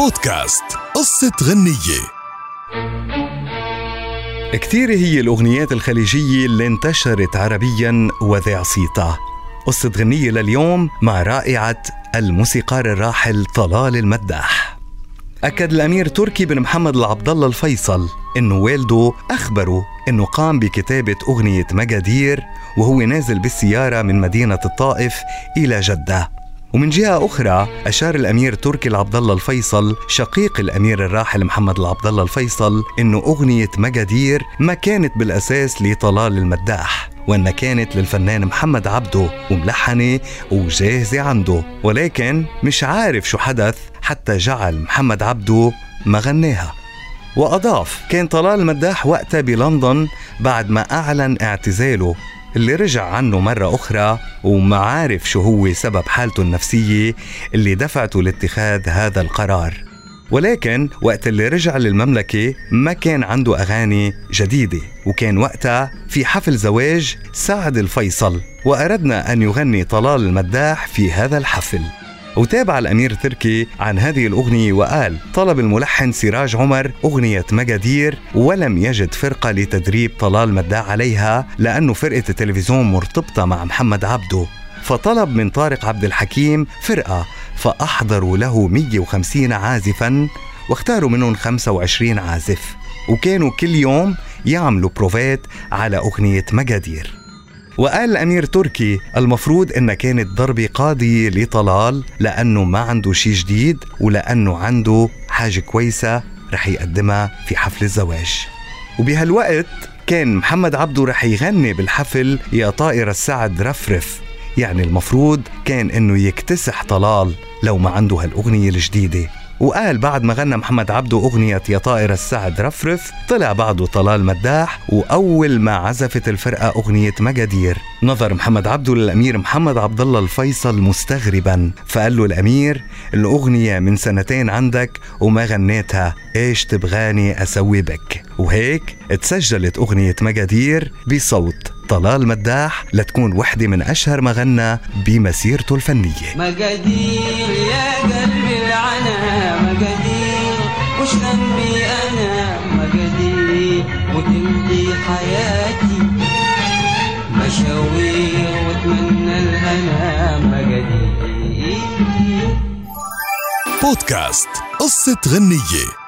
بودكاست قصة غنية. كثير هي الأغنيات الخليجية اللي انتشرت عربيا وذاع صيتها قصة غنية لليوم مع رائعة الموسيقار الراحل طلال المداح. أكد الأمير تركي بن محمد العبد الله الفيصل إنه والده أخبره إنه قام بكتابة أغنية مجادير وهو نازل بالسيارة من مدينة الطائف إلى جدة. ومن جهة أخرى أشار الأمير تركي العبد الله الفيصل شقيق الأمير الراحل محمد العبد الله الفيصل إنه أغنية مجادير ما كانت بالأساس لطلال المداح وأن كانت للفنان محمد عبده وملحنة وجاهزة عنده. ولكن مش عارف شو حدث حتى جعل محمد عبده ما غناها. وأضاف كان طلال المداح وقتها بلندن بعد ما أعلن اعتزاله. اللي رجع عنه مرة أخرى وما عارف شو هو سبب حالته النفسية اللي دفعته لاتخاذ هذا القرار. ولكن وقت اللي رجع للمملكة ما كان عنده أغاني جديدة وكان وقتها في حفل زواج سعد الفيصل وأردنا أن يغني طلال المداح في هذا الحفل. وتابع الأمير تركي عن هذه الأغنية وقال طلب الملحن سراج عمر أغنية مجادير ولم يجد فرقة لتدريب طلال مداح عليها لأنه فرقة التلفزيون مرتبطة مع محمد عبده. فطلب من طارق عبد الحكيم فرقة فأحضروا له 150 عازفا واختاروا منهم 25 عازف. وكانوا كل يوم يعملوا بروفات على أغنية مجادير وقال الأمير تركي المفروض إنها كانت ضربة قاضية لطلال لأنه ما عنده شيء جديد ولأنه عنده حاجة كويسة رح يقدمها في حفل الزواج. وبهالوقت كان محمد عبده رح يغني بالحفل يا طائر السعد رفرف. يعني المفروض كان إنه يكتسح طلال لو ما عنده هالأغنية الجديدة. وقال بعد ما غنى محمد عبده أغنية يا طائر السعد رفرف طلع بعده طلال مداح وأول ما عزفت الفرقة أغنية مجادير. نظر محمد عبده للأمير محمد عبد الله الفيصل مستغربا فقال له الأمير الأغنية من سنتين عندك وما غنيتها إيش تبغاني أسوي بك؟ وهيك تسجلت أغنية مجادير بصوت طلال مداح لتكون وحدة من أشهر ما غنى بمسيرته الفنية. مجادير يا قلبي. العنا مجادير وش ذنبي أنا مجادير وتنتي حياتي مشاوير. وأتمنى الهنا مجادير بودكاست قصة غنية.